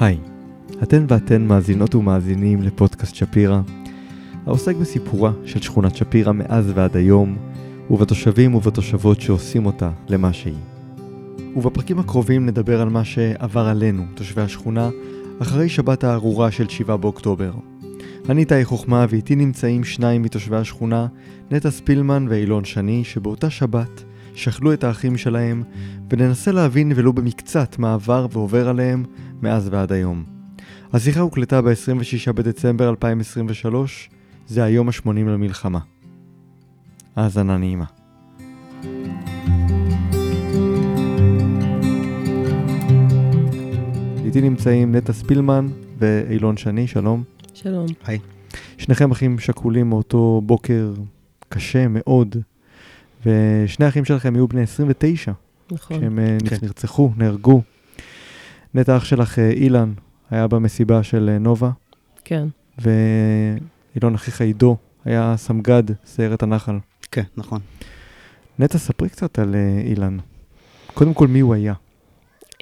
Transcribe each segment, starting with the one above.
היי, אתן ואתן מאזינות ומאזינים לפודקאסט שפירא, העוסק בסיפורה של שכונת שפירא מאז ועד היום, ובתושבים ובתושבות שעושים אותה למה שהיא. ובפרקים הקרובים נדבר על מה שעבר עלינו, תושבי השכונה, אחרי שבת הארורה של 7 באוקטובר. אני תאי חוכמה ואיתי נמצאים שניים מתושבי השכונה, נטע ספילמן ואילון שני, שבאותה שבת שכלו את האחים שלהם, וננסה להבין ולו במקצת מה עבר ועובר עליהם מאז ועד היום. השיחה הוקלטה ב-26 בדצמבר 2023, זה היום ה-80 למלחמה. האזנה נעימה. איתי נמצאים נטע ספילמן ואילון שני, שלום. שלום. היי. שניכם אחים שכולים מאותו בוקר קשה מאוד, ושני האחים שלכם היו בני 29, נכון. כשהם אה, כן. נרצחו, נהרגו. נטע אח שלך אה, אילן היה במסיבה של אה, נובה, כן. ואילון אחיך עידו היה סמג"ד סיירת הנחל. כן, נכון. נטע, ספרי קצת על אילן. קודם כל, מי הוא היה?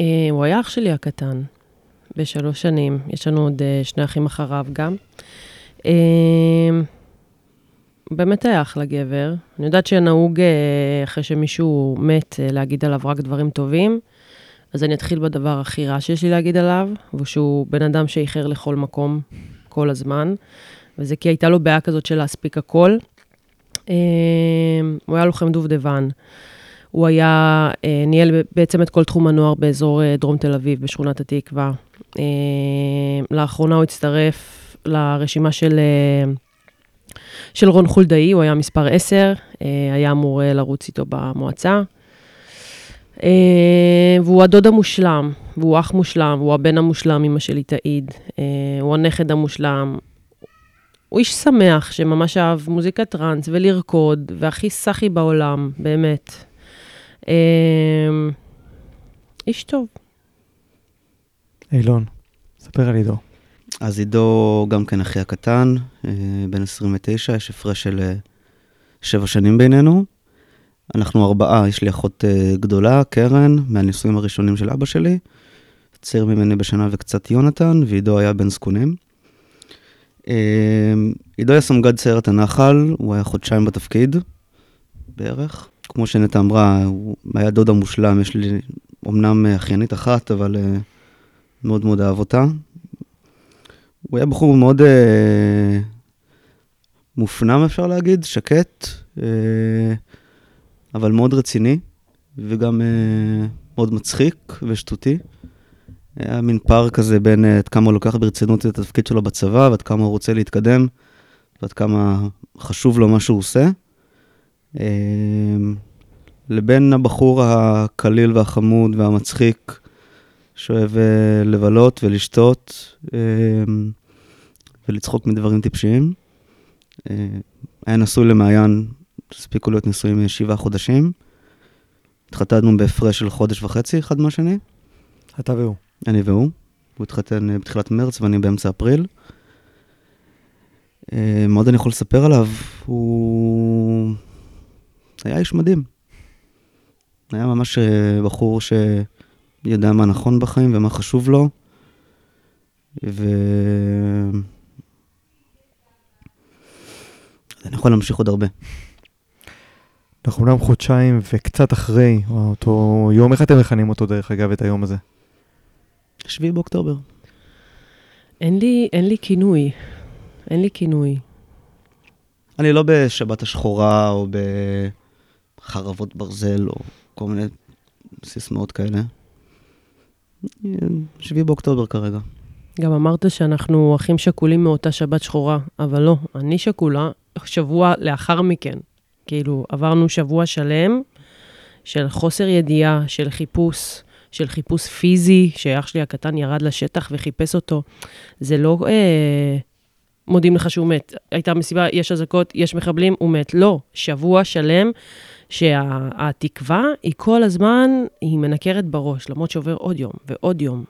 אה, הוא היה אח שלי הקטן, בשלוש שנים. יש לנו עוד אה, שני אחים אחריו גם. אה, באמת היה אחלה גבר. אני יודעת שנהוג, אה, אחרי שמישהו מת, אה, להגיד עליו רק דברים טובים. אז אני אתחיל בדבר הכי רע שיש לי להגיד עליו, והוא שהוא בן אדם שאיחר לכל מקום, כל הזמן. וזה כי הייתה לו בעיה כזאת של להספיק הכל. אה, הוא היה לוחם דובדבן. הוא היה, ניהל בעצם את כל תחום הנוער באזור דרום תל אביב, בשכונת התקווה. לאחרונה הוא הצטרף לרשימה של, של רון חולדאי, הוא היה מספר 10, אה, היה אמור אה, לרוץ איתו במועצה. אה, והוא הדוד המושלם, והוא אח מושלם, והוא הבן המושלם, אמא שלי תעיד. הוא הנכד המושלם. הוא איש שמח, שממש אהב מוזיקת טראנס ולרקוד, והכי סאחי בעולם, באמת. איש טוב. אילון, ספר על עידו. אז עידו גם כן אחי הקטן, אה, בן 29, יש הפרש של אה, שבע שנים בינינו. אנחנו ארבעה, יש לי אחות אה, גדולה, קרן, מהנישואים הראשונים של אבא שלי. צעיר ממני בשנה וקצת יונתן, ועידו היה בן זקונים. עידו היה סמג"ד סיירת הנחל, הוא היה חודשיים בתפקיד, בערך. כמו שנטע אמרה, הוא היה דוד המושלם, יש לי אמנם אחיינית אחת, אבל מאוד מאוד אהב אותה. הוא היה בחור מאוד אה, מופנם, אפשר להגיד, שקט, אה, אבל מאוד רציני, וגם אה, מאוד מצחיק ושטותי. היה מין פער כזה בין אה, עד כמה הוא לוקח ברצינות את התפקיד שלו בצבא, ועד כמה הוא רוצה להתקדם, ועד כמה חשוב לו מה שהוא עושה. אה, לבין הבחור הקליל והחמוד והמצחיק, שאוהב אה, לבלות ולשתות אה, ולצחוק מדברים טיפשיים. אה, היה נשוי למעיין, הספיקו להיות נשואים שבעה חודשים. התחתנו בהפרש של חודש וחצי אחד מהשני, אתה והוא. אני והוא. הוא התחתן בתחילת מרץ ואני באמצע אפריל. מה עוד אני יכול לספר עליו? הוא היה איש מדהים. היה ממש בחור שיודע מה נכון בחיים ומה חשוב לו. ו... אני יכול להמשיך עוד הרבה. אנחנו אומנם חודשיים וקצת אחרי אותו יום, איך אתם מכנים אותו דרך אגב, את היום הזה? 7 באוקטובר. אין לי, אין לי כינוי. אין לי כינוי. אני לא בשבת השחורה או בחרבות ברזל או כל מיני סיסמאות כאלה. 7 באוקטובר כרגע. גם אמרת שאנחנו אחים שכולים מאותה שבת שחורה, אבל לא, אני שכולה שבוע לאחר מכן. כאילו, עברנו שבוע שלם של חוסר ידיעה, של חיפוש, של חיפוש פיזי, שאח שלי הקטן ירד לשטח וחיפש אותו. זה לא אה, מודיעים לך שהוא מת. הייתה מסיבה, יש אזעקות, יש מחבלים, הוא מת. לא, שבוע שלם שהתקווה היא כל הזמן, היא מנקרת בראש, למרות שעובר עוד יום ועוד יום.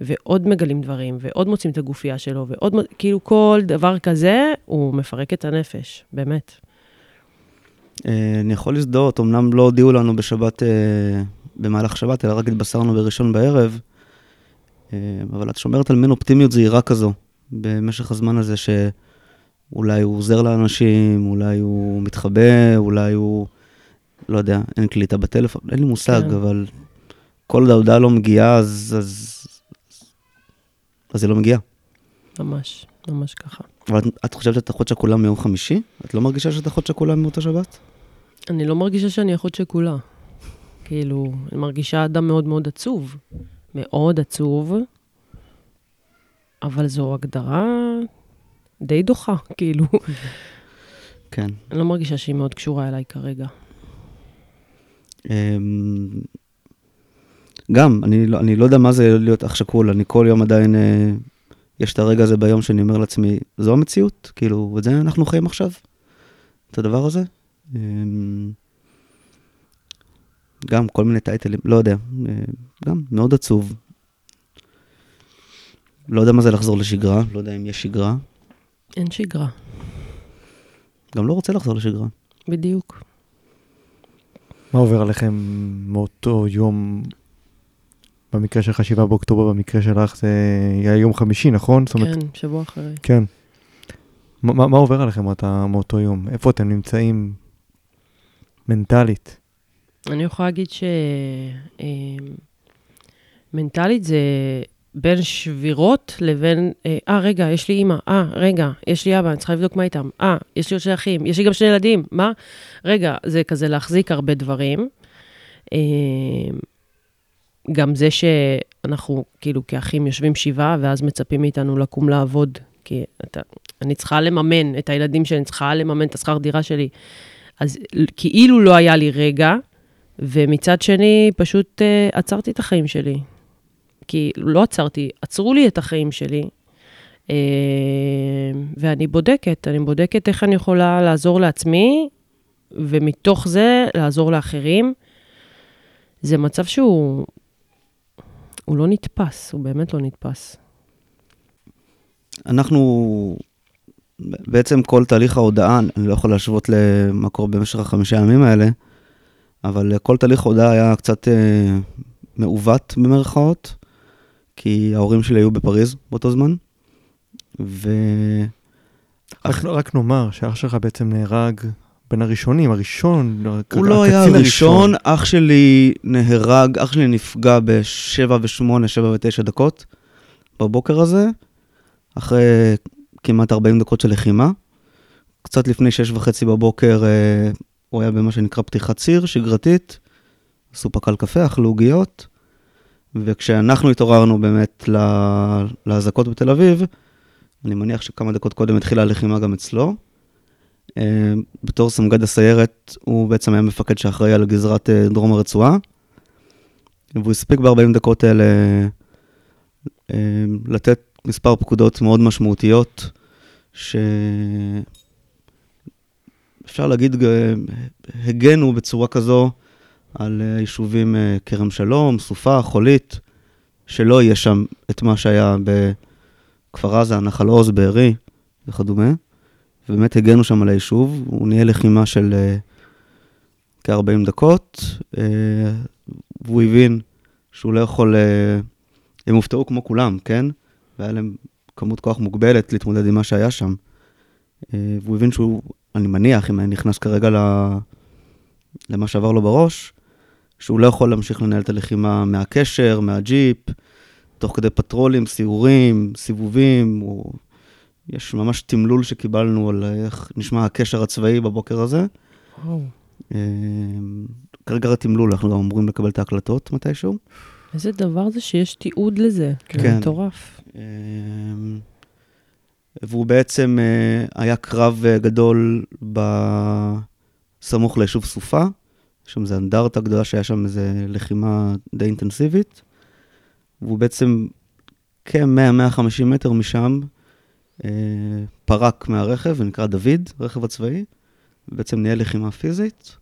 ועוד מגלים דברים, ועוד מוצאים את הגופייה שלו, ועוד, כאילו כל דבר כזה, הוא מפרק את הנפש, באמת. אה, אני יכול להזדהות, אמנם לא הודיעו לנו בשבת, אה, במהלך שבת, אלא רק התבשרנו בראשון בערב. אה, אבל את שומרת על מין אופטימיות זהירה כזו, במשך הזמן הזה שאולי הוא עוזר לאנשים, אולי הוא מתחבא, אולי הוא, לא יודע, אין קליטה בטלפון, אין לי מושג, כן. אבל כל עוד ההודעה לא מגיעה, אז, אז, אז היא לא מגיעה. ממש, ממש ככה. אבל את, את חושבת שאת אחות שכולה מיום חמישי? את לא מרגישה שאת אחות שכולה מאותה שבת? אני לא מרגישה שאני אחות שכולה. כאילו, אני מרגישה אדם מאוד מאוד עצוב. מאוד עצוב, אבל זו הגדרה די דוחה, כאילו. כן. אני לא מרגישה שהיא מאוד קשורה אליי כרגע. אמ, גם, אני לא, אני לא יודע מה זה להיות אח שכול, אני כל יום עדיין, אה, יש את הרגע הזה ביום שאני אומר לעצמי, זו המציאות? כאילו, את זה אנחנו חיים עכשיו? את הדבר הזה? אמ, גם כל מיני טייטלים, לא יודע, אה, גם מאוד עצוב. לא יודע מה זה לחזור לשגרה, לא יודע אם יש שגרה, אין שגרה, גם לא רוצה לחזור לשגרה. בדיוק. מה עובר עליכם מאותו יום, במקרה שלך 7 באוקטובר, במקרה שלך זה היה יום חמישי, נכון? זאת אומרת, כן, שבוע אחרי. כן. מה, מה- עובר עליכם אתה, מאותו יום? איפה אתם נמצאים מנטלית? אני יכולה להגיד שמנטלית זה בין שבירות לבין, אה, אה, רגע, יש לי אימא, אה, רגע, יש לי אבא, אני צריכה לבדוק מה איתם, אה, יש לי עוד שני אחים, יש לי גם שני ילדים, מה? רגע, זה כזה להחזיק הרבה דברים. אה, גם זה שאנחנו, כאילו, כאחים יושבים שבעה, ואז מצפים מאיתנו לקום לעבוד, כי אתה, אני צריכה לממן את הילדים שלי, אני צריכה לממן את השכר דירה שלי. אז כאילו לא היה לי רגע, ומצד שני, פשוט uh, עצרתי את החיים שלי. כי לא עצרתי, עצרו לי את החיים שלי. Uh, ואני בודקת, אני בודקת איך אני יכולה לעזור לעצמי, ומתוך זה לעזור לאחרים. זה מצב שהוא... הוא לא נתפס, הוא באמת לא נתפס. אנחנו, בעצם כל תהליך ההודעה, אני לא יכול להשוות למה קורה במשך החמישה ימים האלה, אבל כל תהליך ההודעה היה קצת אה, מעוות במרכאות, כי ההורים שלי היו בפריז באותו זמן, ו... רק, רק נאמר שאח שלך בעצם נהרג בין הראשונים, הראשון, הוא לא היה הראשון, אח שלי נהרג, אח שלי נפגע ב-7 ו-8, 7 ו-9 דקות בבוקר הזה, אחרי כמעט 40 דקות של לחימה. קצת לפני 6 וחצי בבוקר אה, הוא היה במה שנקרא פתיחת ציר, שגרתית, עשו פקל קפה, אכלו עוגיות, וכשאנחנו התעוררנו באמת לאזעקות בתל אביב, אני מניח שכמה דקות קודם התחילה הלחימה גם אצלו. אה, בתור סמג"ד הסיירת, הוא בעצם היה מפקד שאחראי על גזרת אה, דרום הרצועה, והוא הספיק ב-40 דקות האלה אה, לתת מספר פקודות מאוד משמעותיות, שאפשר להגיד, הגנו בצורה כזו על אה, היישובים אה, כרם שלום, סופה, חולית, שלא יהיה שם את מה שהיה בכפר עזה, נחל עוז, בארי וכדומה. ובאמת הגנו שם על היישוב, הוא ניהל לחימה של uh, כ-40 דקות, והוא הבין שהוא לא יכול, הם הופתעו כמו כולם, כן? והיה להם כמות כוח מוגבלת להתמודד עם מה שהיה שם. והוא הבין שהוא, אני מניח, אם אני נכנס כרגע ל... למה שעבר לו בראש, שהוא לא יכול להמשיך לנהל את הלחימה מהקשר, מהג'יפ, תוך כדי פטרולים, סיורים, סיבובים, הוא... יש ממש תמלול שקיבלנו על איך נשמע הקשר הצבאי בבוקר הזה. וואו. אה, כרגע התמלול, אנחנו גם אמורים לקבל את ההקלטות מתישהו. איזה דבר זה שיש תיעוד לזה. כן. זה מטורף. אה, והוא בעצם, אה, היה קרב אה, גדול בסמוך ליישוב סופה, יש שם איזו אנדרטה גדולה שהיה שם איזו לחימה די אינטנסיבית, והוא בעצם כ-100-150 מטר משם, אה, פרק מהרכב, ונקרא דוד, רכב הצבאי, ובעצם ניהל לחימה פיזית,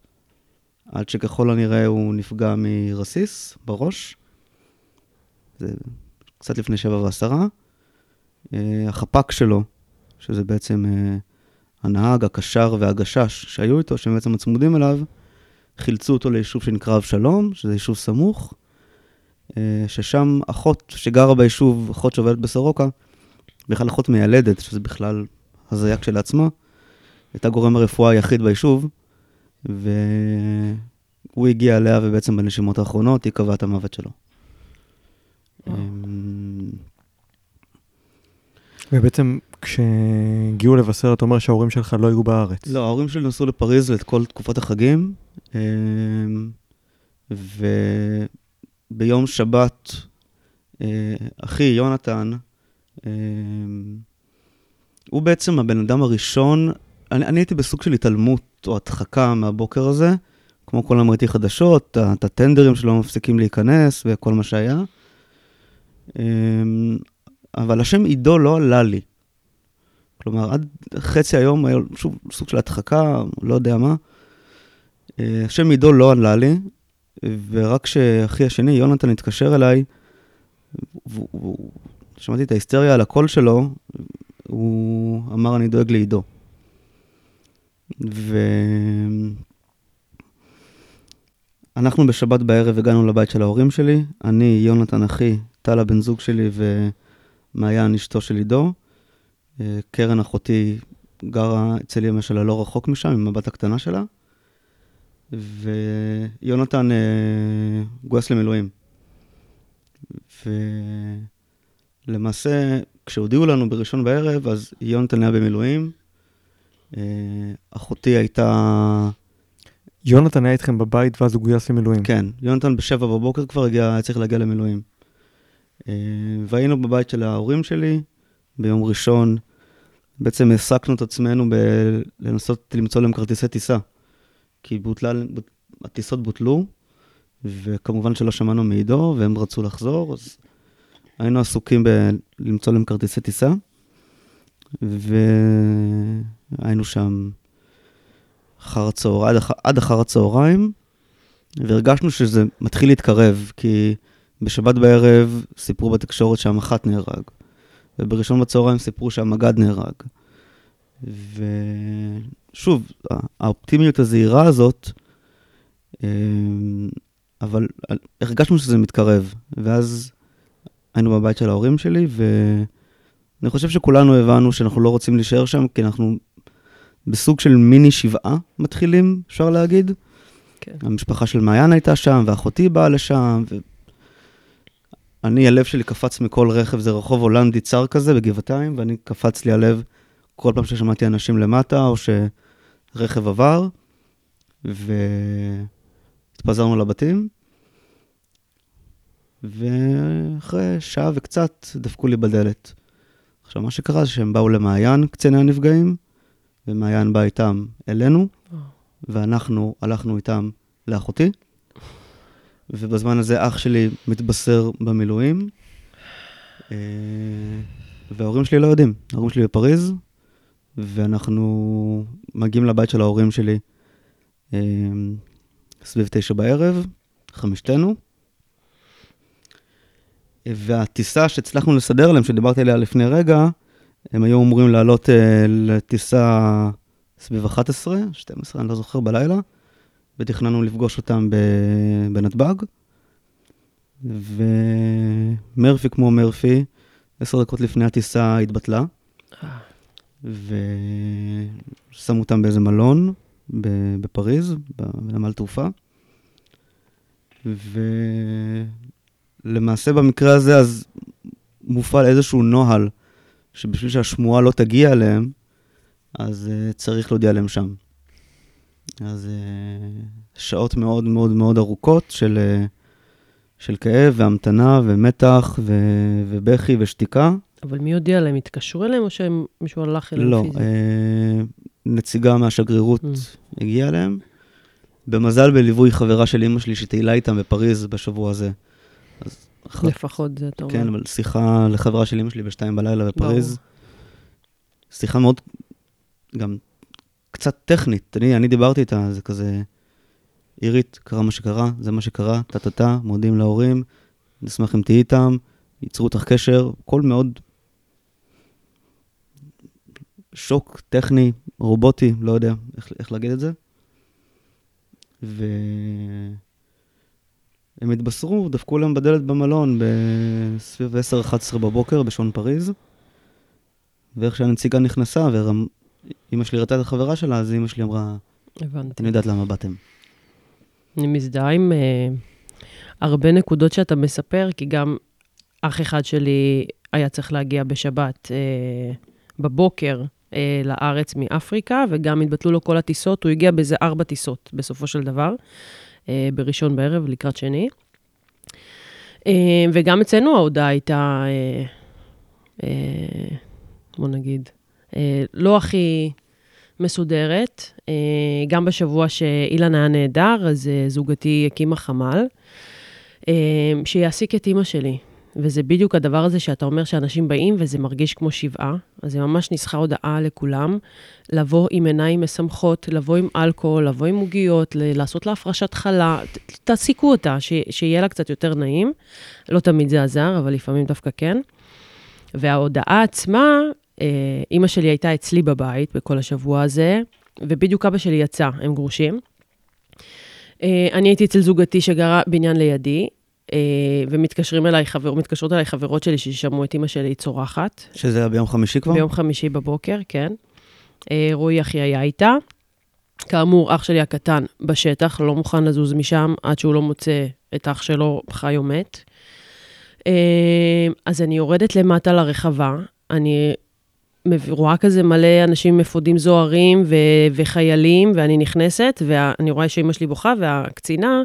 עד שככל הנראה הוא נפגע מרסיס בראש. זה קצת לפני שבע ועשרה. אה, החפ"ק שלו, שזה בעצם אה, הנהג, הקשר והגשש שהיו איתו, שהם בעצם הצמודים אליו, חילצו אותו ליישוב שנקרא אבשלום, שזה יישוב סמוך, אה, ששם אחות שגרה ביישוב, אחות שעובדת בסורוקה, בכלל אחות מיילדת, שזה בכלל הזיה כשלעצמה, הייתה גורם הרפואה היחיד ביישוב, והוא הגיע אליה, ובעצם בנשימות האחרונות היא קבעה את המוות שלו. אמ, ובעצם כשהגיעו לבשר, אתה אומר שההורים שלך לא היו בארץ. לא, ההורים שלי נסעו לפריז את כל תקופת החגים, אמ, וביום שבת, אה, אחי, יונתן, אמ, הוא בעצם הבן אדם הראשון, אני, אני הייתי בסוג של התעלמות או הדחקה מהבוקר הזה, כמו כל ראיתי חדשות, את הטנדרים שלא מפסיקים להיכנס וכל מה שהיה. אבל השם עידו לא עלה לי. כלומר, עד חצי היום היה שוב סוג של הדחקה, לא יודע מה. אה, השם עידו לא עלה לי, ורק כשאחי השני, יונתן, התקשר אליי, ושמעתי את ההיסטריה על הקול שלו, הוא אמר, אני דואג לעידו. ואנחנו בשבת בערב הגענו לבית של ההורים שלי, אני, יונתן אחי, טל הבן זוג שלי ומעיין אשתו של עידו. אה, קרן אחותי גרה אצל אמא שלה לא רחוק משם, עם הבת הקטנה שלה. ויונתן אה, גויס למילואים. ולמעשה, כשהודיעו לנו בראשון בערב, אז יונתן היה במילואים. אה, אחותי הייתה... יונתן היה איתכם בבית ואז הוא גויס למילואים. כן, יונתן בשבע בבוקר כבר הגיע, היה צריך להגיע למילואים. והיינו בבית של ההורים שלי ביום ראשון. בעצם העסקנו את עצמנו ב- לנסות למצוא להם כרטיסי טיסה. כי בוטלה, הטיסות בוטלו, וכמובן שלא שמענו מעידו, והם רצו לחזור, אז היינו עסוקים בלמצוא להם כרטיסי טיסה, והיינו שם אחר הצהר, עד, עד אחר הצהריים, והרגשנו שזה מתחיל להתקרב, כי בשבת בערב סיפרו בתקשורת שהמח"ט נהרג, ובראשון בצהריים סיפרו שהמג"ד נהרג. ושוב, האופטימיות הזהירה הזאת, אמ, אבל הרגשנו שזה מתקרב, ואז היינו בבית של ההורים שלי, ואני חושב שכולנו הבנו שאנחנו לא רוצים להישאר שם, כי אנחנו בסוג של מיני שבעה מתחילים, אפשר להגיד. כן. המשפחה של מעיין הייתה שם, ואחותי באה לשם, ואני, הלב שלי קפץ מכל רכב, זה רחוב הולנדי צר כזה בגבעתיים, ואני קפץ לי הלב כל פעם ששמעתי אנשים למטה, או שרכב עבר, והתפזרנו לבתים. ואחרי שעה וקצת דפקו לי בדלת. עכשיו, מה שקרה זה שהם באו למעיין, קציני הנפגעים, ומעיין בא איתם אלינו. ואנחנו הלכנו איתם לאחותי. ובזמן הזה אח שלי מתבשר במילואים, אה, וההורים שלי לא יודעים. ההורים שלי בפריז, ואנחנו מגיעים לבית של ההורים שלי אה, סביב תשע בערב, חמישתנו. והטיסה שהצלחנו לסדר להם, שדיברתי עליה לפני רגע, הם היו אמורים לעלות אה, לטיסה סביב 11, 12, אני לא זוכר, בלילה, ותכננו לפגוש אותם בנתב"ג. ומרפי כמו מרפי, עשר דקות לפני הטיסה התבטלה, אה, ושמו אותם באיזה מלון בפריז, בנמל תעופה. ולמעשה במקרה הזה אז מופעל איזשהו נוהל, שבשביל שהשמועה לא תגיע אליהם, אז uh, צריך להודיע להם שם. אז uh, שעות מאוד מאוד מאוד ארוכות של, uh, של כאב והמתנה ומתח ו- ובכי ושתיקה. אבל מי הודיע להם? התקשרו אליהם או שמישהו הלך אליהם לא, פיזית? אה, נציגה מהשגרירות Mm. הגיעה אליהם. במזל בליווי חברה של אימא שלי שטיילה איתם בפריז בשבוע הזה. אז אחר- לפחות זה, אתה אומר. כן, אבל שיחה לחברה של אמא שלי בשתיים בלילה בפריז. שיחה מאוד, גם קצת טכנית. אני, אני דיברתי איתה, זה כזה, עירית, קרה מה שקרה, זה מה שקרה, טה-טה-טה, מודים להורים, נשמח אם תהיי איתם, ייצרו איתך קשר, הכל מאוד שוק טכני, רובוטי, לא יודע איך, איך להגיד את זה. ו... הם התבשרו, דפקו להם בדלת במלון בסביב 10-11 בבוקר בשעון פריז. ואיך שהנציגה נכנסה, ואימא שלי ראתה את החברה שלה, אז אימא שלי אמרה, הבנתי. אני יודעת למה באתם. אני מזדהה עם uh, הרבה נקודות שאתה מספר, כי גם אח אחד שלי היה צריך להגיע בשבת uh, בבוקר uh, לארץ מאפריקה, וגם התבטלו לו כל הטיסות, הוא הגיע באיזה ארבע טיסות בסופו של דבר, uh, בראשון בערב, לקראת שני. Uh, וגם אצלנו ההודעה הייתה, uh, uh, בוא נגיד, לא הכי מסודרת. Uh, גם בשבוע שאילן היה נהדר, אז uh, זוגתי הקימה חמ"ל, שיעסיק את אימא שלי. וזה בדיוק הדבר הזה שאתה אומר שאנשים באים וזה מרגיש כמו שבעה, אז זה ממש ניסחה הודעה לכולם, לבוא עם עיניים משמחות, לבוא עם אלכוהול, לבוא עם עוגיות, לעשות לה הפרשת חלה, תעסיקו אותה, ש- שיהיה לה קצת יותר נעים. לא תמיד זה עזר, אבל לפעמים דווקא כן. וההודעה עצמה, אה, אימא שלי הייתה אצלי בבית בכל השבוע הזה, ובדיוק אבא שלי יצא, הם גרושים. אה, אני הייתי אצל זוגתי שגרה בניין לידי, אה, ומתקשרים אליי, חבר, מתקשרות אליי חברות שלי ששמעו את אימא שלי צורחת. שזה היה ביום חמישי כבר? ביום חמישי בבוקר, כן. אה, רועי אחי היה איתה. כאמור, אח שלי הקטן בשטח, לא מוכן לזוז משם עד שהוא לא מוצא את אח שלו חי או מת. אה, אז אני יורדת למטה לרחבה, אני רואה כזה מלא אנשים אפודים זוהרים ו- וחיילים, ואני נכנסת, ואני רואה שאימא שלי בוכה, והקצינה,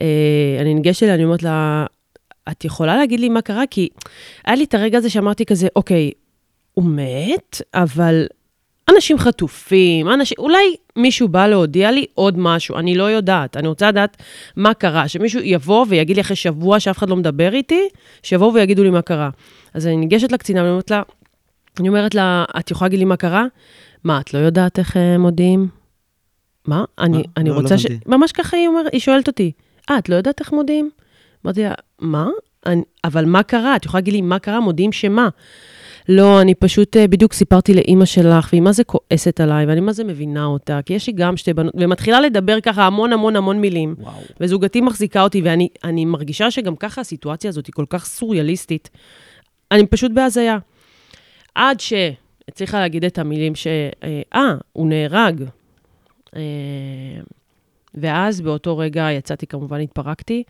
אה, אני ניגשת אליה, אני אומרת לה, את יכולה להגיד לי מה קרה? כי היה לי את הרגע הזה שאמרתי כזה, אוקיי, הוא מת, אבל אנשים חטופים, אנשים, אולי מישהו בא להודיע לי עוד משהו, אני לא יודעת, אני רוצה לדעת מה קרה, שמישהו יבוא ויגיד לי אחרי שבוע שאף אחד לא מדבר איתי, שיבואו ויגידו לי מה קרה. אז אני ניגשת לקצינה ואני אומרת לה, אני אומרת לה, את יכולה להגיד לי מה קרה? מה, את לא יודעת איך הם מודיעים? מה? אני, מה? אני לא, לא רוצה ש... הבנתי. ממש ככה היא אומרת, היא שואלת אותי, אה, את לא יודעת איך מודיעים? אמרתי לה, מה? אני, אבל מה קרה? את יכולה להגיד לי מה קרה? מודיעים שמה? לא, אני פשוט אה, בדיוק סיפרתי לאימא שלך, והיא מה זה כועסת עליי, ואני מה זה מבינה אותה, כי יש לי גם שתי בנות, ומתחילה לדבר ככה המון המון המון מילים. וואו. וזוגתי מחזיקה אותי, ואני אני מרגישה שגם ככה הסיטואציה הזאת היא כל כך סוריאליסטית. אני פשוט בהזיה. עד שהצליחה להגיד את המילים ש... אה, אה, הוא נהרג. אה, ואז באותו רגע יצאתי, כמובן התפרקתי,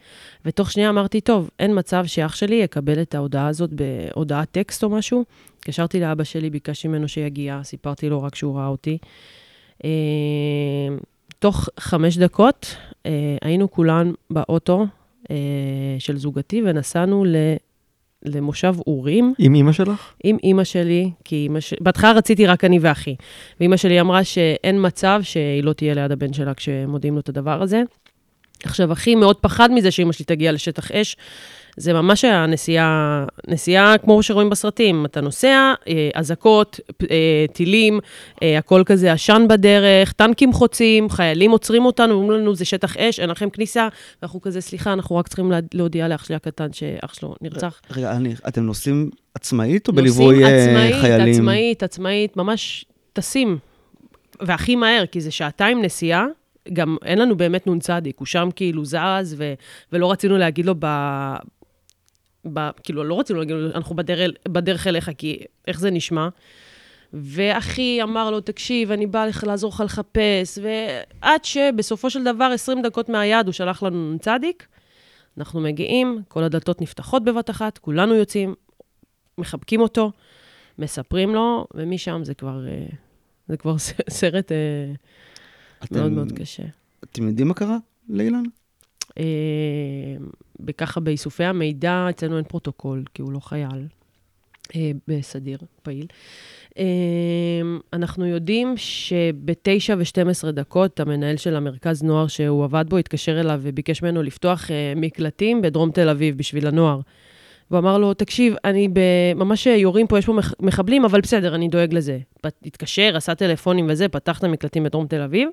ותוך שנייה אמרתי, טוב, אין מצב שאח שלי יקבל את ההודעה הזאת בהודעת טקסט או משהו. התקשרתי לאבא שלי, ביקשתי ממנו שיגיע, סיפרתי לו רק שהוא ראה אותי. אה, תוך חמש דקות היינו כולן באוטו של זוגתי ונסענו. למושב אורים עם אימא שלך? עם אימא שלי, כי אימא ש... בהתחלה רציתי רק אני ואחי. ואימא שלי אמרה שאין מצב שהיא לא תהיה ליד הבן שלה כשמודיעים לו את הדבר הזה. עכשיו, אחי מאוד פחד מזה שאימא שלי תגיע לשטח אש. זה ממש היה נסיעה, נסיעה כמו שרואים בסרטים. אתה נוסע, אה, אזעקות, אה, טילים, אה, הכל כזה עשן בדרך, טנקים חוצים, חיילים עוצרים אותנו, אומרים לנו, זה שטח אש, אין לכם כניסה. ואנחנו כזה, סליחה, אנחנו רק צריכים לה- להודיע לאח שלי הקטן שאח שלו נרצח. רגע, אני, אתם נוסעים עצמאית או בליווי נוסעים חיילים? עצמאית, עצמאית, עצמאית, ממש טסים. והכי מהר, כי זה שעתיים נסיעה, גם אין לנו באמת נ"צ, הוא שם כאילו זז, ו, ולא רצינו להגיד לו ב... ב כאילו, לא רצינו להגיד אנחנו בדרך, בדרך אליך, כי איך זה נשמע? ואחי אמר לו, תקשיב, אני בא לך לעזור לך לחפש, ועד שבסופו של דבר, 20 דקות מהיעד, הוא שלח לנו נ"צ, אנחנו מגיעים, כל הדלתות נפתחות בבת אחת, כולנו יוצאים, מחבקים אותו, מספרים לו, ומשם זה כבר, אה, זה כבר סרט אה, אתם, מאוד מאוד קשה. אתם יודעים מה קרה לאילן? אה, וככה באיסופי המידע, אצלנו אין פרוטוקול, כי הוא לא חייל אה, בסדיר, פעיל. אה, אנחנו יודעים שבתשע ו-12 דקות, המנהל של המרכז נוער שהוא עבד בו, התקשר אליו וביקש ממנו לפתוח אה, מקלטים בדרום תל אביב בשביל הנוער. והוא אמר לו, תקשיב, אני ב... ממש יורים פה, יש פה מח- מחבלים, אבל בסדר, אני דואג לזה. התקשר, עשה טלפונים וזה, פתח את המקלטים בדרום תל אביב.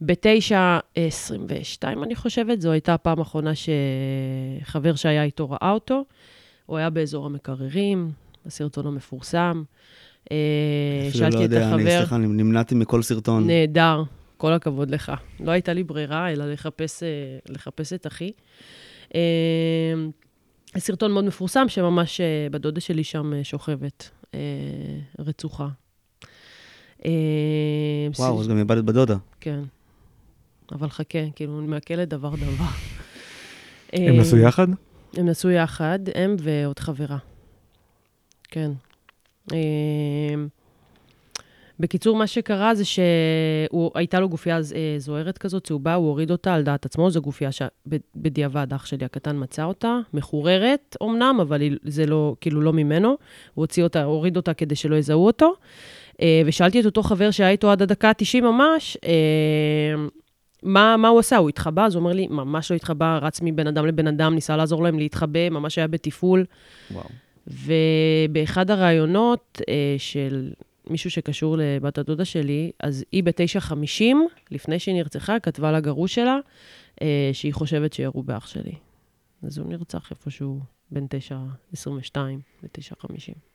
ב-9.22, אני חושבת, זו הייתה הפעם האחרונה שחבר שהיה איתו ראה אותו. הוא היה באזור המקררים, הסרטון המפורסם. אה, אפילו לא שאלתי את יודע, אני, החבר, סליחה, אני נמנעתי מכל סרטון. נהדר. כל הכבוד לך. לא הייתה לי ברירה, אלא לחפש, אה, לחפש את אחי. אה, סרטון מאוד מפורסם, שממש בדודה שלי שם שוכבת, רצוחה. וואו, אז גם איבדת בדודה. כן. אבל חכה, כאילו, אני מעכלת דבר דבר. הם אה, נסעו יחד? הם נסעו יחד, הם ועוד חברה. כן. אה, בקיצור, מה שקרה זה שהייתה לו גופייה אה, זוהרת כזאת, צהובה, הוא הוריד אותה על דעת עצמו, זו גופייה שבדיעבד אח שלי הקטן מצא אותה, מחוררת אמנם, אבל זה לא, כאילו לא ממנו. הוא הוציא אותה, הוריד אותה כדי שלא יזהו אותו. ושאלתי את אותו חבר שהיה איתו עד הדקה ה-90 ממש, מה, מה הוא עשה? הוא התחבא? אז הוא אומר לי, ממש לא התחבא, רץ מבן אדם לבן אדם, ניסה לעזור להם להתחבא, ממש היה בתפעול. וואו. ובאחד הראיונות אה, של מישהו שקשור לבת הדודה שלי, אז היא ב-9.50, לפני שהיא נרצחה, כתבה לגרוש שלה אה, שהיא חושבת שירו באח שלי. אז הוא נרצח איפשהו בין 9.22 ל-9.50.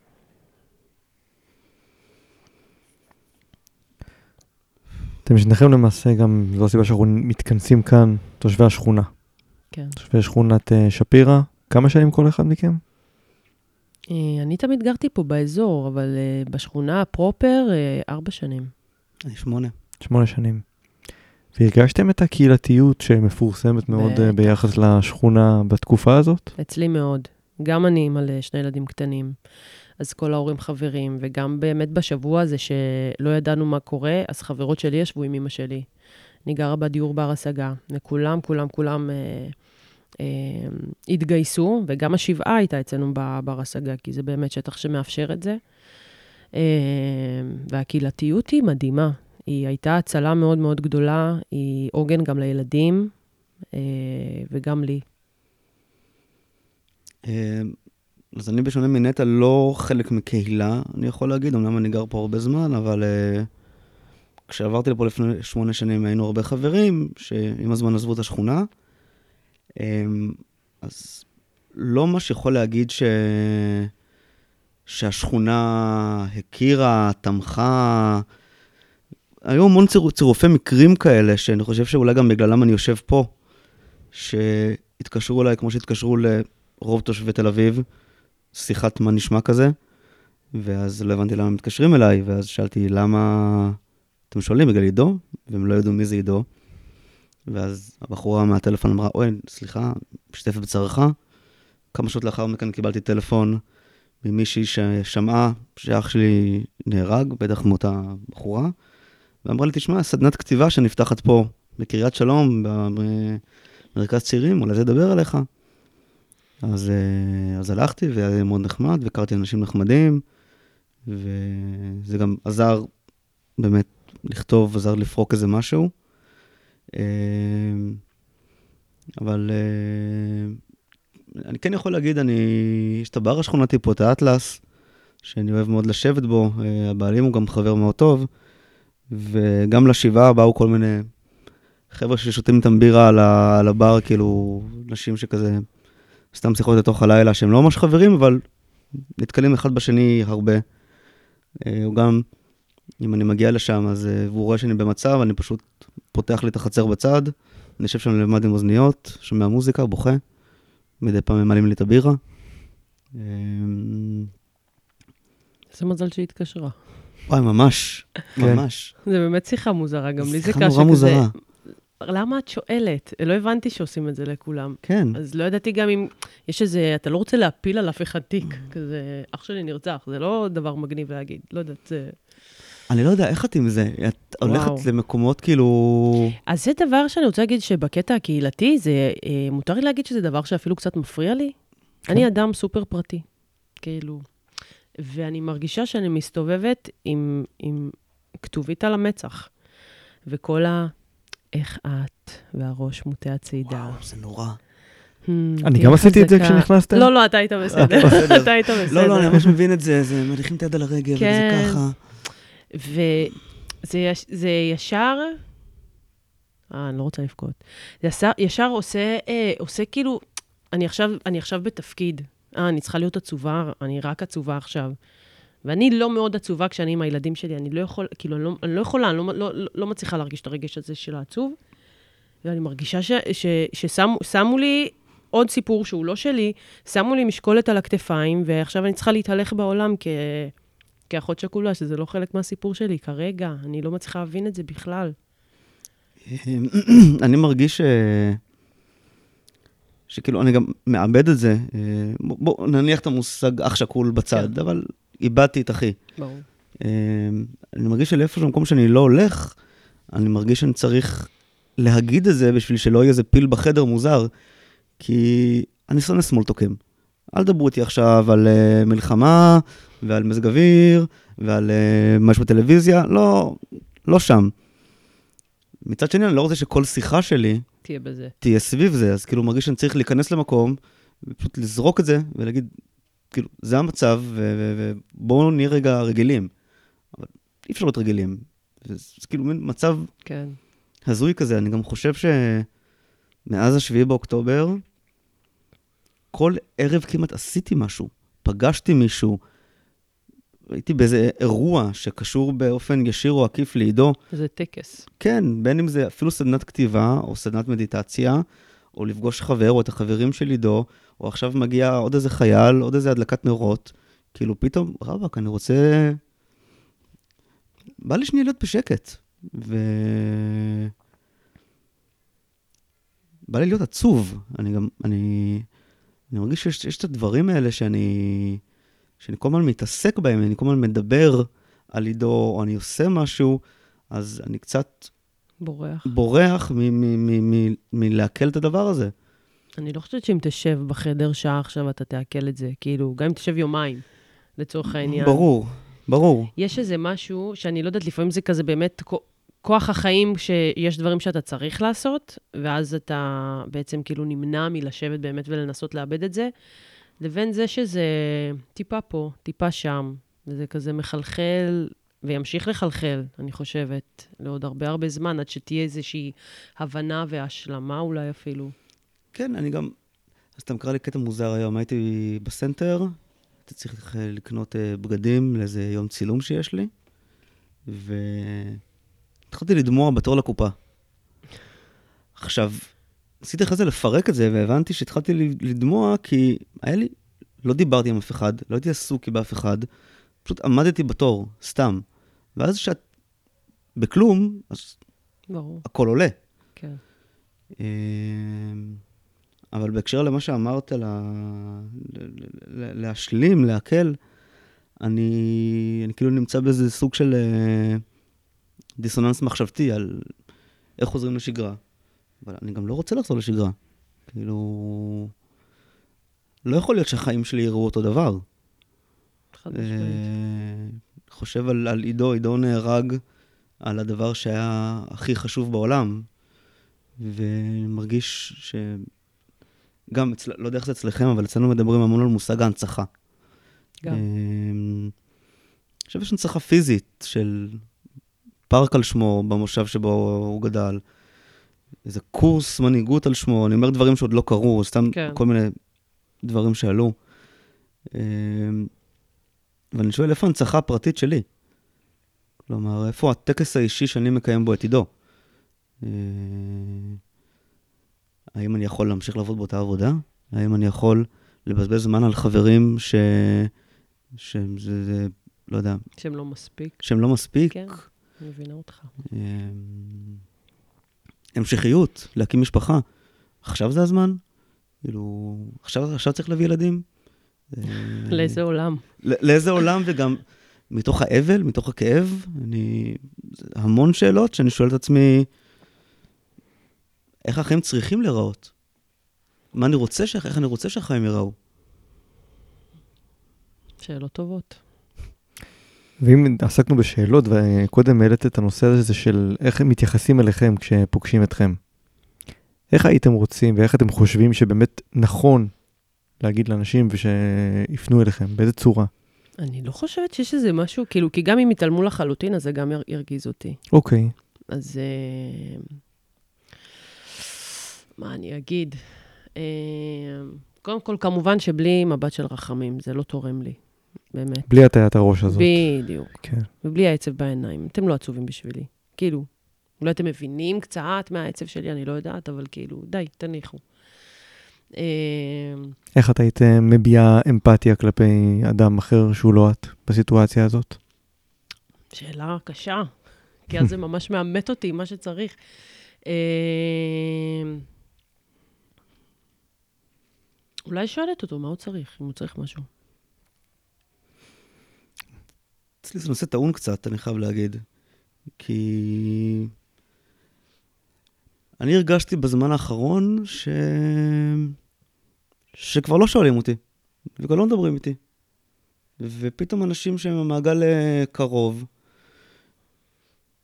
אתם שניכם למעשה גם, זו הסיבה שאנחנו מתכנסים כאן, תושבי השכונה. כן. תושבי שכונת אה, שפירא. כמה שנים כל אחד מכם? אה, אני תמיד גרתי פה באזור, אבל אה, בשכונה פרופר, אה, ארבע שנים. אני שמונה. שמונה שנים. והרגשתם את הקהילתיות שמפורסמת מאוד בטח. ביחס לשכונה בתקופה הזאת? אצלי מאוד. גם אני אימא לשני ילדים קטנים, אז כל ההורים חברים, וגם באמת בשבוע הזה שלא ידענו מה קורה, אז חברות שלי ישבו עם אימא שלי. אני גרה בדיור בר השגה, וכולם, כולם, כולם אה, אה, התגייסו, וגם השבעה הייתה אצלנו בבר השגה, כי זה באמת שטח שמאפשר את זה. אה, והקהילתיות היא מדהימה. היא הייתה הצלה מאוד מאוד גדולה, היא עוגן גם לילדים, אה, וגם לי. אז אני בשונה מנטע לא חלק מקהילה, אני יכול להגיד, אמנם אני גר פה הרבה זמן, אבל uh, כשעברתי לפה לפני שמונה שנים היינו הרבה חברים, שעם הזמן עזבו את השכונה. Um, אז לא ממש יכול להגיד ש... שהשכונה הכירה, תמכה. היו המון ציר... צירופי מקרים כאלה, שאני חושב שאולי גם בגללם אני יושב פה, שהתקשרו אליי כמו שהתקשרו לרוב תושבי תל אביב, שיחת מה נשמע כזה, ואז לא הבנתי למה הם מתקשרים אליי, ואז שאלתי למה אתם שואלים בגלל עידו, והם לא ידעו מי זה עידו. ואז הבחורה מהטלפון אמרה, אוי, סליחה, משתתפת בצערך. כמה שעות לאחר מכן קיבלתי טלפון ממישהי ששמעה שאח שלי נהרג, בטח מאותה בחורה, ואמרה לי, תשמע, סדנת כתיבה שנפתחת פה בקריית שלום, במרכז צעירים, אולי זה ידבר עליך. אז, אה, אז הלכתי, והיה מאוד נחמד, והכרתי אנשים נחמדים, וזה גם עזר באמת לכתוב, עזר לפרוק איזה משהו. אה, אבל אה, אני כן יכול להגיד, אני, יש את הבר השכונתי פה, את האטלס, שאני אוהב מאוד לשבת בו, הבעלים הוא גם חבר מאוד טוב, וגם לשבעה באו כל מיני חבר'ה ששותים איתם בירה על, על הבר, כאילו, נשים שכזה, סתם שיחות לתוך הלילה, שהם לא ממש חברים, אבל נתקלים אחד בשני הרבה. אה, הוא גם, אם אני מגיע לשם, אז אה, והוא רואה שאני במצב, אני פשוט פותח לי את החצר בצד, אני יושב שם לבד עם אוזניות, שומע מוזיקה, בוכה, מדי פעם ממלאים לי את הבירה. אה, איזה מזל שהיא התקשרה. וואי, ממש, כן. ממש. זה באמת שיחה מוזרה, גם לי זה שיחה קשה נורא כזה. מוזרה. למה את שואלת? לא הבנתי שעושים את זה לכולם. כן. אז לא ידעתי גם אם יש איזה, אתה לא רוצה להפיל על אף אחד תיק, כזה, אח שלי נרצח, זה לא דבר מגניב להגיד, לא יודעת, זה... אני לא יודע, איך את עם זה? את הולכת וואו. למקומות כאילו... אז זה דבר שאני רוצה להגיד שבקטע הקהילתי, זה, אה, מותר לי להגיד שזה דבר שאפילו קצת מפריע לי? כן. אני אדם סופר פרטי, כאילו, ואני מרגישה שאני מסתובבת עם, עם כתובית על המצח, וכל ה... איך את, והראש מוטה הצידה. וואו, זה נורא. Hmm, אני גם עשיתי את זה חזקה. כשנכנסתם? לא, לא, אתה היית בסדר. אתה היית בסדר. לא, לא, אני ממש מבין את זה, זה מניחים את היד על הרגל, וזה כן. ככה. וזה יש, זה ישר... אה, אני לא רוצה לבכות. זה ישר, ישר עושה, אה, עושה כאילו, אני עכשיו, אני עכשיו בתפקיד. אה, אני צריכה להיות עצובה, אני רק עצובה עכשיו. ואני לא מאוד עצובה כשאני עם הילדים שלי, אני לא יכול, כאילו, אני לא, אני לא יכולה, אני לא, לא, לא, לא מצליחה להרגיש את הרגש הזה של העצוב. ואני מרגישה ש, ש, ששמו לי עוד סיפור שהוא לא שלי, שמו לי משקולת על הכתפיים, ועכשיו אני צריכה להתהלך בעולם כ... כאחות שכולה, שזה לא חלק מהסיפור שלי כרגע. אני לא מצליחה להבין את זה בכלל. אני מרגיש ש... שכאילו, אני גם מאבד את זה. אה, בוא, בוא נניח את המושג אח שכול בצד, כן. אבל איבדתי את אחי. ברור. אה, אני מרגיש שלאיפה במקום שאני לא הולך, אני מרגיש שאני צריך להגיד את זה בשביל שלא יהיה איזה פיל בחדר מוזר, כי אני שונא סמולטוקים. אל תדברו איתי עכשיו על uh, מלחמה ועל מזג אוויר ועל uh, משהו בטלוויזיה, לא, לא שם. מצד שני, אני לא רוצה שכל שיחה שלי תהיה בזה. תהיה סביב זה, אז כאילו מרגיש שאני צריך להיכנס למקום, ופשוט לזרוק את זה ולהגיד, כאילו, זה המצב, ובואו נהיה רגע רגילים. אבל אי אפשר להיות רגילים. זה, זה כאילו מין מצב כן. הזוי כזה. אני גם חושב שמאז ה-7 באוקטובר, כל ערב כמעט עשיתי משהו. פגשתי מישהו, הייתי באיזה אירוע שקשור באופן ישיר או עקיף לעידו. זה טקס. כן, בין אם זה אפילו סדנת כתיבה, או סדנת מדיטציה, או לפגוש חבר, או את החברים של עידו, או עכשיו מגיע עוד איזה חייל, עוד איזה הדלקת נרות. כאילו, פתאום, רבאק, אני רוצה... בא לי שנייה להיות בשקט. ו... בא לי להיות עצוב. אני גם, אני, אני מרגיש שיש את הדברים האלה שאני... שאני כל הזמן מתעסק בהם, אני כל הזמן מדבר על עידו, או אני עושה משהו, אז אני קצת... בורח. בורח מלעכל את הדבר הזה. אני לא חושבת שאם תשב בחדר שעה עכשיו, אתה תעכל את זה. כאילו, גם אם תשב יומיים, לצורך העניין. ברור, ברור. יש איזה משהו שאני לא יודעת, לפעמים זה כזה באמת כוח החיים, שיש דברים שאתה צריך לעשות, ואז אתה בעצם כאילו נמנע מלשבת באמת ולנסות לאבד את זה. לבין זה שזה טיפה פה, טיפה שם, וזה כזה מחלחל, וימשיך לחלחל, אני חושבת, לעוד הרבה הרבה זמן, עד שתהיה איזושהי הבנה והשלמה אולי אפילו. כן, אני גם... אז אתה מקרא לי קטע מוזר היום, הייתי בסנטר, הייתי צריך לקנות אה, בגדים לאיזה יום צילום שיש לי, והתחלתי לדמוע בתור לקופה. עכשיו, ניסיתי אחרי זה לפרק את זה, והבנתי שהתחלתי לדמוע כי היה לי, לא דיברתי עם אף אחד, לא הייתי עסוק באף אחד, פשוט עמדתי בתור, סתם. ואז כשאת בכלום, אז ברור. הכל עולה. כן. אמ, אבל בהקשר למה שאמרת, לה... להשלים, להקל, אני, אני כאילו נמצא באיזה סוג של אה, דיסוננס מחשבתי על איך חוזרים לשגרה. אבל אני גם לא רוצה לחזור לשגרה. כאילו... לא יכול להיות שהחיים שלי יראו אותו דבר. חד משמעית. חושב על, על עידו, עידו נהרג על הדבר שהיה הכי חשוב בעולם, ומרגיש ש... גם, אצל, לא יודע איך זה אצלכם, אבל אצלנו מדברים המון על מושג ההנצחה. גם. עכשיו יש הנצחה פיזית של פארק על שמו במושב שבו הוא גדל. איזה קורס מנהיגות על שמו, אני אומר דברים שעוד לא קרו, סתם כן. כל מיני דברים שעלו. ואני שואל, איפה ההנצחה הפרטית שלי? כלומר, איפה הטקס האישי שאני מקיים בו את עידו? אמ, האם אני יכול להמשיך לעבוד באותה עבודה? האם אני יכול לבזבז זמן על חברים ש... שהם, זה, זה, לא יודע. שהם לא מספיק. שהם לא מספיק. כן, אני מבינה אותך. אמ, המשכיות, להקים משפחה. עכשיו זה הזמן? כאילו, עכשיו, עכשיו צריך להביא ילדים? לאיזה עולם. לאיזה עולם, וגם מתוך האבל, מתוך הכאב, אני... המון שאלות שאני שואל את עצמי, איך החיים צריכים להיראות? מה אני רוצה, ש... איך אני רוצה שהחיים ייראו? שאלות טובות. ואם עסקנו בשאלות, וקודם העלית את הנושא הזה של איך הם מתייחסים אליכם כשפוגשים אתכם. איך הייתם רוצים ואיך אתם חושבים שבאמת נכון להגיד לאנשים ושיפנו אליכם? באיזה צורה? אני לא חושבת שיש איזה משהו, כאילו, כי גם אם יתעלמו לחלוטין, אז זה גם ירגיז אותי. אוקיי. אז uh, מה אני אגיד? Uh, קודם כל, כמובן שבלי מבט של רחמים, זה לא תורם לי. באמת. בלי הטיית הראש הזאת. בדיוק. כן. ובלי העצב בעיניים. אתם לא עצובים בשבילי. כאילו, אולי אתם מבינים קצת מהעצב שלי, אני לא יודעת, אבל כאילו, די, תניחו. אה, איך את היית אה, מביעה אמפתיה כלפי אדם אחר שהוא לא את בסיטואציה הזאת? שאלה קשה, כי אז זה ממש מאמת אותי, מה שצריך. אה, אולי שואלת אותו מה הוא צריך, אם הוא צריך משהו. אצלי זה נושא טעון קצת, אני חייב להגיד. כי... אני הרגשתי בזמן האחרון ש... שכבר לא שואלים אותי, וכבר לא מדברים איתי. ופתאום אנשים שהם במעגל אה, קרוב,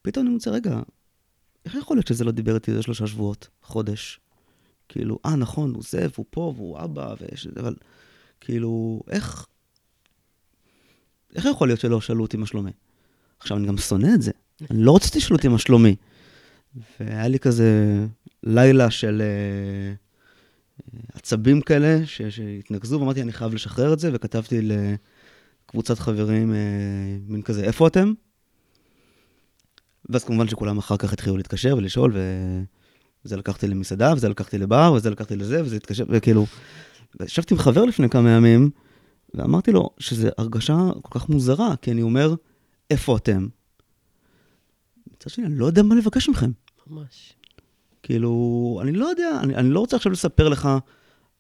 פתאום אני מוצא, רגע, איך יכול להיות שזה לא דיבר איתי איזה שלושה שבועות, חודש? כאילו, אה, נכון, הוא זה, והוא פה, והוא אבא, ויש... אבל כאילו, איך... איך יכול להיות שלא שאלו אותי מה שלומי? עכשיו, אני גם שונא את זה. אני לא רציתי לשאול אותי מה שלומי. והיה לי כזה לילה של אה, עצבים כאלה ש- שהתנקזו, ואמרתי, אני חייב לשחרר את זה, וכתבתי לקבוצת חברים, אה, מין כזה, איפה אתם? ואז כמובן שכולם אחר כך התחילו להתקשר ולשאול, וזה לקחתי למסעדה, וזה לקחתי לבר, וזה לקחתי לזה, וזה התקשר, וכאילו... ישבתי עם חבר לפני כמה ימים, ואמרתי לו שזו הרגשה כל כך מוזרה, כי אני אומר, איפה אתם? מצד שני, אני לא יודע מה לבקש מכם. ממש. כאילו, אני לא יודע, אני, אני לא רוצה עכשיו לספר לך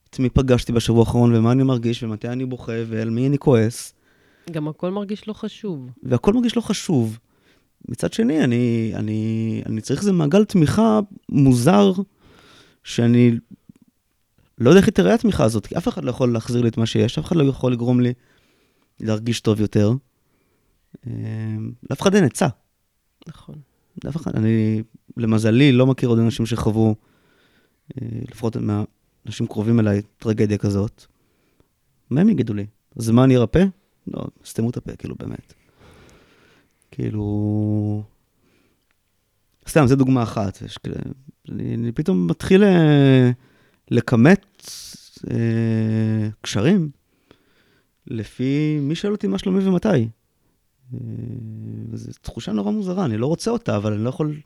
את מי פגשתי בשבוע האחרון, ומה אני מרגיש, ומתי אני בוכה, ועל מי אני כועס, גם הכל מרגיש לא חשוב. והכל מרגיש לא חשוב. מצד שני, אני, אני, אני צריך איזה מעגל תמיכה מוזר, שאני לא יודע איך היא תראה התמיכה הזאת, כי אף אחד לא יכול להחזיר לי את מה שיש, אף אחד לא יכול לגרום לי להרגיש טוב יותר. אה, לאף אחד אין עצה. נכון. לאף אחד, אני, למזלי, לא מכיר עוד אנשים שחוו, אה, לפחות מהאנשים קרובים אליי, טרגדיה כזאת. מה הם יגידו לי? זמן ירפא? לא, סתמו את הפה, כאילו, באמת. כאילו... סתם, זו דוגמה אחת. יש. אני, אני פתאום מתחיל אה, לכמת אה, קשרים לפי מי שואל אותי מה שלומי ומתי. אה, וזו תחושה נורא מוזרה, אני לא רוצה אותה, אבל אני לא יכול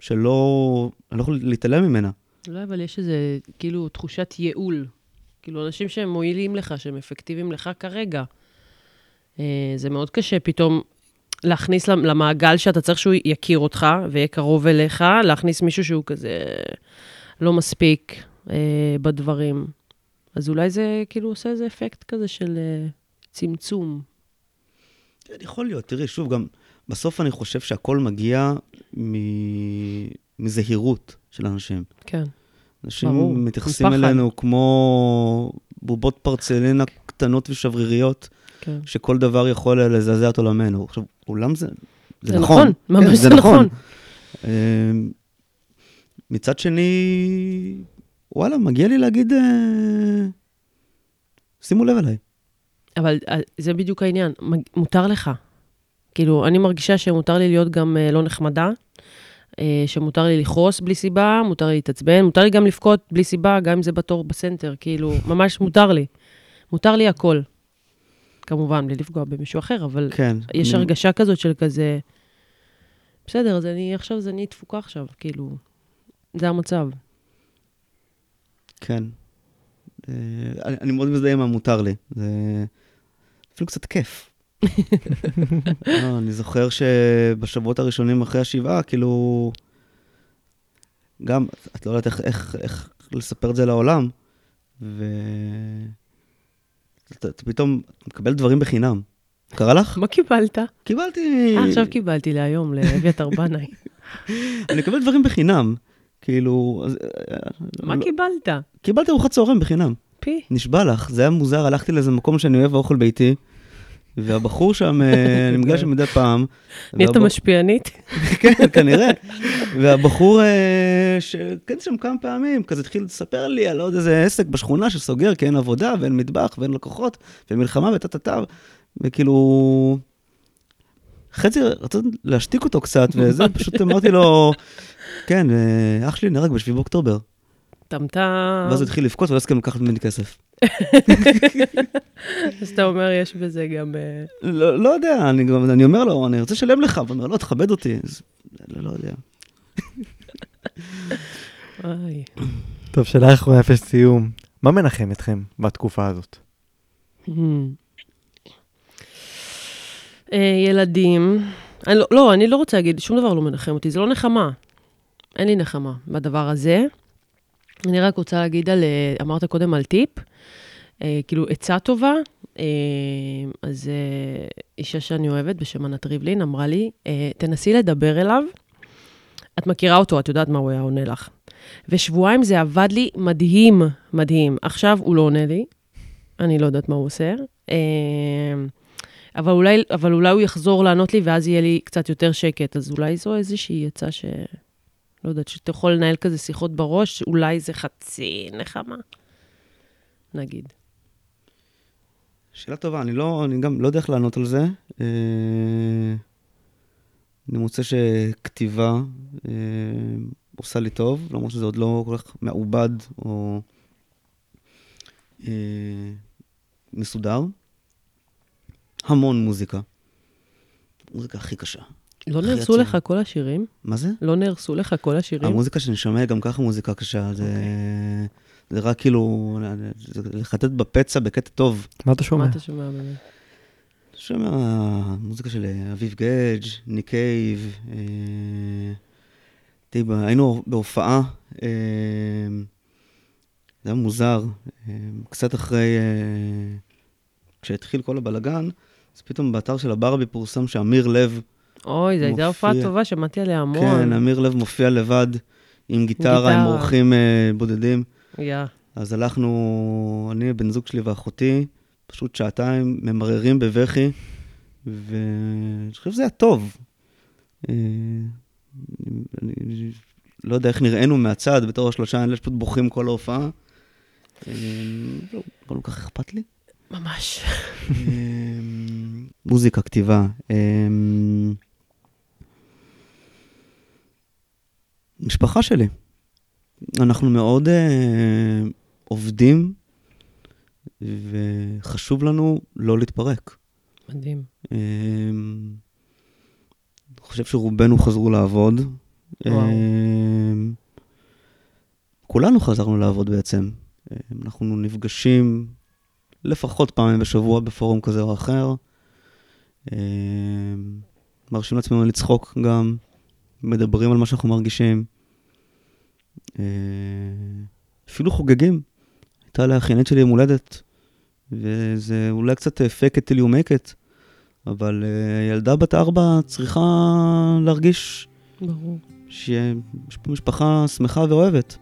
שלא... אני לא יכול להתעלם ממנה. לא, אבל יש איזה, כאילו, תחושת ייעול. כאילו, אנשים שהם מועילים לך, שהם אפקטיביים לך כרגע. אה, זה מאוד קשה פתאום להכניס למ- למעגל שאתה צריך שהוא יכיר אותך ויהיה קרוב אליך, להכניס מישהו שהוא כזה לא מספיק אה, בדברים. אז אולי זה כאילו עושה איזה אפקט כזה של אה, צמצום. יכול להיות. תראי, שוב, גם בסוף אני חושב שהכל מגיע מ... מזהירות של אנשים. כן. אנשים ברור, מתייחסים מפחד. אלינו כמו בובות פרצלינה קטנות ושבריריות, כן. שכל דבר יכול לזעזע את עולמנו. עכשיו, עולם זה, זה, זה נכון. נכון, ממש כן, זה נכון. אה, מצד שני, וואלה, מגיע לי להגיד, אה, שימו לב אליי. אבל אה, זה בדיוק העניין, מותר לך. כאילו, אני מרגישה שמותר לי להיות גם אה, לא נחמדה, אה, שמותר לי לכעוס בלי סיבה, מותר לי להתעצבן, מותר לי גם לבכות בלי סיבה, גם אם זה בתור בסנטר, כאילו, ממש מותר לי. מותר לי הכל. כמובן, בלי לפגוע במישהו אחר, אבל כן. יש אני- הרגשה כזאת של כזה, בסדר, אז אני עכשיו, אז אני תפוקה עכשיו, כאילו, זה המצב. כן. אה, אני, אני מאוד מזדהה עם המותר לי. זה אפילו קצת כיף. לא, אני זוכר שבשבועות הראשונים אחרי השבעה, כאילו... גם, את לא יודעת איך, איך, איך לספר את זה לעולם, ו... אתה, אתה פתאום מקבל דברים בחינם. קרה לך? מה קיבלת? קיבלתי... אה, עכשיו קיבלתי להיום, לאביתר בנאי. אני מקבל דברים בחינם. כאילו... אה, מה לא- קיבלת? קיבלתי ארוחת צהריים בחינם. פי. נשבע לך, זה היה מוזר, הלכתי לאיזה מקום שאני אוהב האוכל ביתי, והבחור שם, אה, אני מגיע שם מדי פעם. נהיית משפיענית? כן, כנראה. והבחור אה, שכן שם כמה פעמים, כזה התחיל לספר לי על עוד איזה עסק בשכונה שסוגר, כי אין עבודה ואין מטבח ואין לקוחות, ומלחמה וטה-טה-טה, וכאילו... חצי רציתי להשתיק אותו קצת, וזה, פשוט אמרתי לו, כן, אה, אח שלי נהרג ב-7 באוקטובר. טמטם. ואז הוא התחיל לבכות ולא הסכים לקחת ממני כסף. אז אתה אומר, יש בזה גם... אה, לא, לא יודע, אני, גם, אני אומר לו, אני רוצה לשלם לך, הוא אומר, לא, תכבד אותי. לא, לא יודע. טוב, שאלה אחרונה אפס סיום. מה מנחם אתכם בתקופה הזאת? Hmm. אה, ילדים, אני לא, לא, אני לא רוצה להגיד, שום דבר לא מנחם אותי, זה לא נחמה. אין לי נחמה בדבר הזה. אני רק רוצה להגיד על, אה, אמרת קודם על טיפ, אה, כאילו עצה טובה. אה, אז אה, אישה שאני אוהבת בשם ענת ריבלין אמרה לי, אה, תנסי לדבר אליו. את מכירה אותו, את יודעת מה הוא היה עונה לך. ושבועיים זה עבד לי מדהים, מדהים. עכשיו הוא לא עונה לי, אני לא יודעת מה הוא עושה. אה, אבל אולי, אבל אולי הוא יחזור לענות לי, ואז יהיה לי קצת יותר שקט. אז אולי זו איזושהי עצה ש... לא יודעת, שאתה יכול לנהל כזה שיחות בראש, אולי זה חצי נחמה, נגיד. שאלה טובה, אני לא, אני גם לא יודע איך לענות על זה. אה, אני מוצא שכתיבה אה, עושה לי טוב, למרות שזה עוד לא כל כך מעובד או אה, מסודר. המון מוזיקה. מוזיקה הכי קשה. לא נהרסו. לך כל השירים? מה זה? לא נהרסו לך כל השירים? המוזיקה שאני שומע היא גם ככה מוזיקה קשה. זה, אוקיי. זה רק כאילו, זה לחטט בפצע בקטע טוב. מה אתה שומע? מה אתה שומע באמת? שומע מוזיקה של אביב גדג', ניק קייב, אה, ב- היינו בהופעה, אה, זה היה מוזר, אה, קצת אחרי, אה, כשהתחיל כל הבלגן, אז פתאום באתר של הברבי פורסם שאמיר לב, אוי, זו הייתה הופעה. טובה, שמעתי עליה המון. כן, אמיר לב מופיע לבד עם גיטרה, עם. אורחים אה, בודדים. יא. אז הלכנו, אני, בן זוג שלי ואחותי, פשוט שעתיים ממררים בבכי, ואני חושב שזה היה טוב. אה, אני אני לא יודע איך נראינו מהצד, בתור השלושה האלה שפשוט בוכים כל ההופעה. אה, לא, לא כל כך אכפת לי. ממש. אה, מוזיקה, כתיבה. משפחה שלי. אנחנו מאוד אה, עובדים, וחשוב לנו לא להתפרק. מדהים. אה, אני חושב שרובנו חזרו לעבוד. וואו. אה, כולנו חזרנו לעבוד בעצם. אה, אנחנו נפגשים לפחות פעמים בשבוע בפורום כזה או אחר. אה, מרשים לעצמנו לצחוק גם, מדברים על מה שאנחנו מרגישים. אה, אפילו חוגגים. הייתה לאחיינית שלי יום הולדת, וזה אולי קצת אה, fake it till you make it, אבל אה, ילדה בת ארבע צריכה להרגיש ברור. שיש פה משפחה שמחה ואוהבת.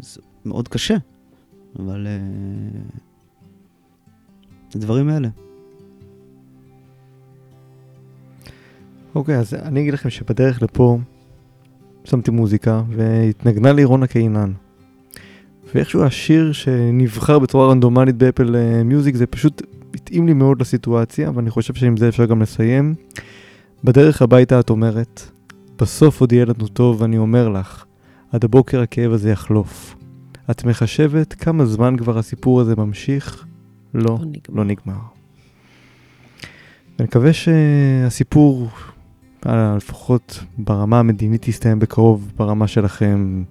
זה מאוד קשה, אבל הדברים האלה. אוקיי, אז אני אגיד לכם שבדרך לפה שמתי מוזיקה והתנגנה לי רונה קינן. ואיכשהו השיר שנבחר בצורה רנדומלית באפל אה, מיוזיק זה פשוט התאים לי מאוד לסיטואציה, ואני חושב שעם זה אפשר גם לסיים. בדרך הביתה את אומרת, בסוף עוד יהיה לנו טוב, ואני אומר לך, עד הבוקר הכאב הזה יחלוף. את מחשבת כמה זמן כבר הסיפור הזה ממשיך? לא, לא נגמר. לא נגמר. אני מקווה שהסיפור, לפחות ברמה המדינית, יסתיים בקרוב, ברמה שלכם,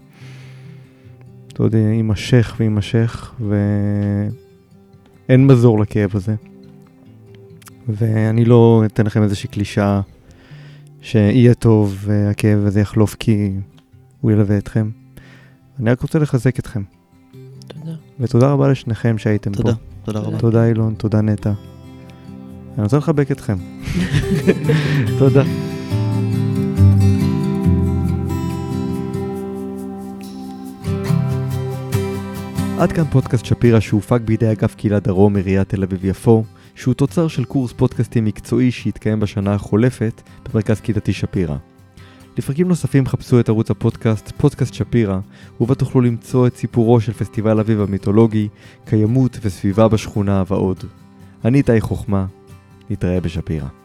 אתה יודע, יימשך ויימשך, ואין מזור לכאב הזה. ואני לא אתן לכם איזושהי קלישאה שיהיה טוב והכאב הזה יחלוף כי הוא ילווה אתכם. אני רק רוצה לחזק אתכם, תודה. ותודה רבה לשניכם שהייתם תודה, פה. תודה רבה. תודה אילון, תודה נטע. אני רוצה לחבק אתכם. תודה. עד כאן פודקאסט שפירא שהופק בידי אגף קהילה דרום עיריית תל אביב-יפו, שהוא תוצר של קורס פודקאסטים מקצועי שהתקיים בשנה החולפת במרכז קהילתי שפירא. לפרקים נוספים חפשו את ערוץ הפודקאסט פודקאסט שפירא, ובה תוכלו למצוא את סיפורו של פסטיבל אביב המיתולוגי, קיימות וסביבה בשכונה ועוד. אני איתי חוכמה, נתראה בשפירא.